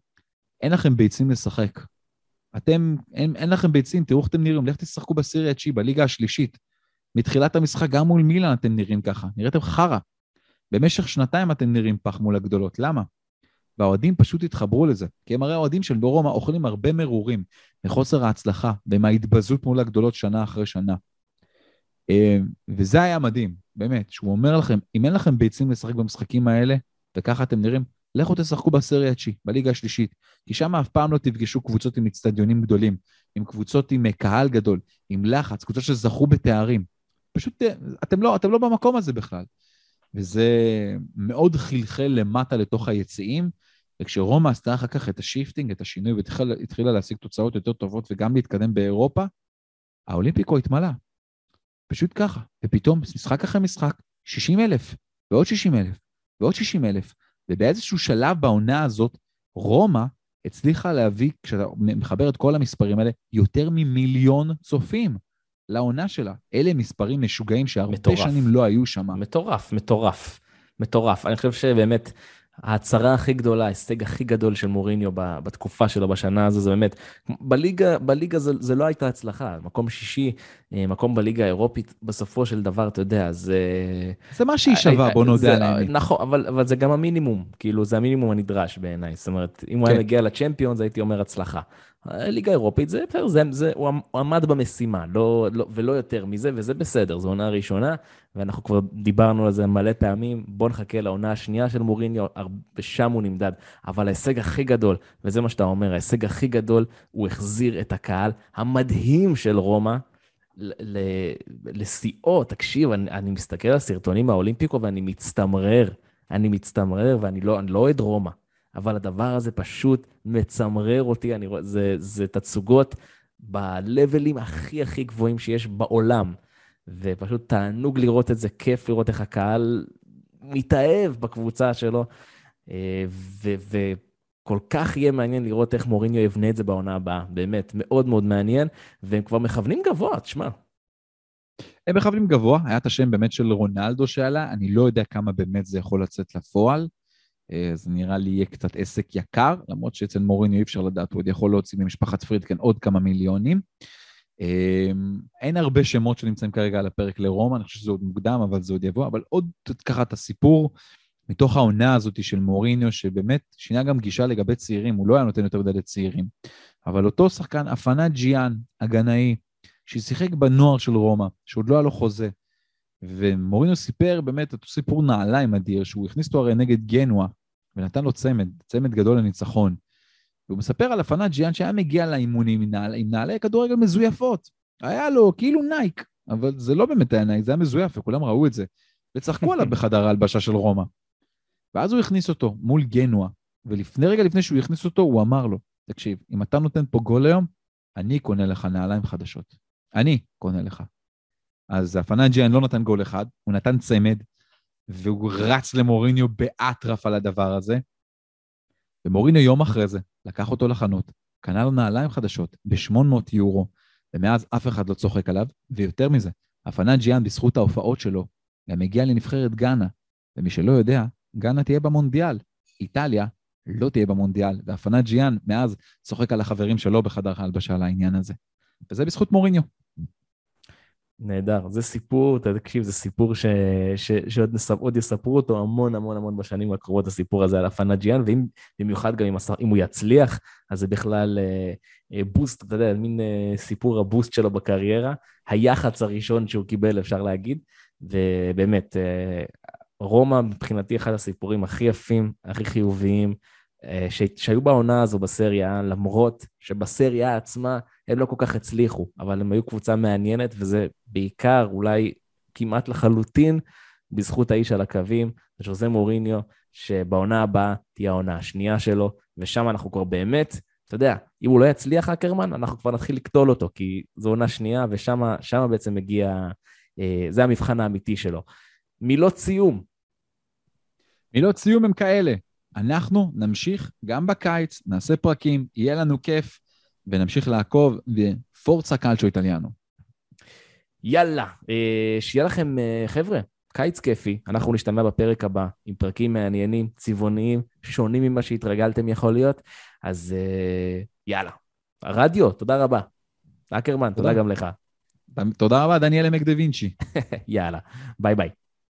Speaker 1: אין לכם ביצים לשחק. אתם, אין, אין לכם ביצים, תראו איך אתם נראים, לכו תשחקו בסיריה התשיעי, בליגה השלישית. מתחילת המשחק, גם מול מילאן אתם נראים ככה, נראיתם חרא. במשך שנתיים אתם נראים פח מול הגדולות, למה? והאוהדים פשוט התחברו לזה, כי הם הרי האוהדים של ברומא אוכלים הרבה מרורים מחוסר ההצלחה ומההתבזות מול הגדולות שנה אחרי שנה. אה, וזה היה מדהים, באמת, שהוא אומר לכם, אם אין לכם ביצים לשחק במשחקים האלה, וככה אתם נראים, לכו תשחקו בסריה צ'י, בליגה השלישית, כי שם אף פעם לא תפגשו קבוצות עם אצטדיונים גדולים, עם קבוצות עם קהל גדול, עם לחץ, קבוצות שזכו בתארים. פשוט, אה, אתם לא, אתם לא במקום הזה בכלל. וזה מאוד חלחל למטה לתוך היציעים, וכשרומא עשתה אחר כך את ה shifting, את השינוי, והתחילה להשיג תוצאות יותר טובות וגם להתקדם באירופה, האולימפיקו התמלא. פשוט ככה. ופתאום, משחק אחרי משחק, 60 אלף, ועוד 60 אלף, ועוד 60 אלף, ובאיזשהו שלב בעונה הזאת, רומא הצליחה להביא, כשאתה מחבר את כל המספרים האלה, יותר ממיליון צופים לעונה שלה. אלה מספרים משוגעים שהרבה מטורף. שנים לא היו שם.
Speaker 3: מטורף, מטורף. מטורף. אני חושב שבאמת, ההצהרה הכי גדולה, ההישג הכי גדול של מוריניו בתקופה שלו בשנה הזו, זה באמת, בליגה, בליגה זה, זה לא הייתה הצלחה, מקום שישי, אה, מקום בליגה האירופית, בסופו של דבר, אתה יודע, זה...
Speaker 1: זה מה שהיא שווה, בוא נודה על האמת.
Speaker 3: נכון, אבל, אבל זה גם המינימום, כאילו, זה המינימום הנדרש בעיניי, זאת אומרת, אם הוא היה כן. מגיע לצ'מפיונס, הייתי אומר הצלחה. ליגה אירופית זה בסדר, זה, זה, הוא עמד במשימה, לא, לא, ולא יותר מזה, וזה בסדר, זו עונה ראשונה, ואנחנו כבר דיברנו על זה מלא פעמים, בוא נחכה לעונה השנייה של מוריניו, ושם הוא נמדד. אבל ההישג הכי גדול, וזה מה שאתה אומר, ההישג הכי גדול, הוא החזיר את הקהל המדהים של רומא לשיאו. תקשיב, אני, אני מסתכל על סרטונים מהאולימפיקו ואני מצטמרר, אני מצטמרר, ואני לא, לא אוהד לא רומא. אבל הדבר הזה פשוט מצמרר אותי, אני זה, זה תצוגות ב-levels הכי הכי גבוהים שיש בעולם. ופשוט תענוג לראות את זה, כיף לראות איך הקהל מתאהב בקבוצה שלו, אה, וכל כך יהיה מעניין לראות איך מוריניו יבנה את זה בעונה הבאה, באמת, מאוד מאוד מעניין, והם כבר מכוונים גבוה, תשמע.
Speaker 1: הם מכוונים גבוה, היה את השם באמת של רונלדו שעלה, אני לא יודע כמה באמת זה יכול לצאת לפועל. אה, זה נראה לי יהיה קצת עסק יקר, למרות שאצל מוריניו אי אפשר לדעת, הוא עוד יכול להוציא ממשפחת פרידקן עוד כמה מיליונים. אה, אין הרבה שמות שנמצאים כרגע על הפרק לרומא, אני חושב שזה עוד מוקדם, אבל זה עוד יבוא, אבל עוד ככה את הסיפור מתוך העונה הזאת של מוריניו, שבאמת שינה גם גישה לגבי צעירים, הוא לא היה נותן יותר מדי לצעירים. אבל אותו שחקן, אפנה ג'יאן, הגנאי, ששיחק בנוער של רומא, שעוד לא היה לו חוזה, ומוריניו סיפר באמת את סיפור נעליים אדיר, שהוא הכניס אותו הרי נגד גנואה, ונתן לו צמד, צמד גדול לניצחון. והוא מספר על אפנה ג'יאן שהיה מגיע לאימונים עם, נעל, עם נעלי כדורגל מזויפות. היה לו כאילו נייק, אבל זה לא באמת היה נייק, זה היה מזויף, וכולם ראו את זה. וצחקו עליו בחדר ההלבשה של רומא. ואז הוא הכניס אותו מול גנואה, ולפני רגע לפני שהוא הכניס אותו, הוא אמר לו, תקשיב, אם אתה נותן פה גול היום, אני קונה לך נעליים חדשות. אני קונה לך. אז אפנה ג'יאן לא נתן גול אחד, הוא נתן צמד, והוא רץ למוריניו באטרף על הדבר הזה. ומוריניו יום אחרי זה לקח אותו לחנות, קנה לו נעליים חדשות ב-800 יורו, ומאז אף אחד לא צוחק עליו, ויותר מזה, אפנה ג'יאן בזכות ההופעות שלו, גם הגיע לנבחרת גאנה, ומי שלא יודע, גאנה תהיה במונדיאל. איטליה לא תהיה במונדיאל, ואפנה ג'יאן מאז צוחק על החברים שלו בחדר ההלבשה על העניין הזה. וזה בזכות מוריניו.
Speaker 3: נהדר. זה סיפור, תקשיב, זה סיפור ש... ש... שעוד נספ... יספרו אותו המון המון המון בשנים הקרובות, הסיפור הזה על אפנה ג'יאן, ואם במיוחד גם אם, הס... אם הוא יצליח, אז זה בכלל אה, אה, בוסט, אתה יודע, מין אה, סיפור הבוסט שלו בקריירה, היח"צ הראשון שהוא קיבל, אפשר להגיד, ובאמת, אה, רומא מבחינתי אחד הסיפורים הכי יפים, הכי חיוביים. שהיו בעונה הזו בסריה, למרות שבסריה עצמה הם לא כל כך הצליחו, אבל הם היו קבוצה מעניינת, וזה בעיקר, אולי כמעט לחלוטין, בזכות האיש על הקווים, ז'וזה מוריניו, שבעונה הבאה תהיה העונה השנייה שלו, ושם אנחנו כבר באמת, אתה יודע, אם הוא לא יצליח, אקרמן, אנחנו כבר נתחיל לקטול אותו, כי זו עונה שנייה, ושם בעצם מגיע, אה, זה המבחן האמיתי שלו. מילות סיום.
Speaker 1: מילות סיום הם כאלה. אנחנו נמשיך גם בקיץ, נעשה פרקים, יהיה לנו כיף, ונמשיך לעקוב, ופורצה קלצ'ו איטליאנו.
Speaker 3: יאללה, אה, שיהיה לכם, אה, חבר'ה, קיץ כיפי. אנחנו נשתמע בפרק הבא עם פרקים מעניינים, צבעוניים, שונים ממה שהתרגלתם יכול להיות. אז אה, יאללה. הרדיו, תודה רבה. אקרמן, תודה, תודה גם לך.
Speaker 1: תודה רבה, דניאל עמק דה וינצ'י.
Speaker 3: יאללה, ביי ביי.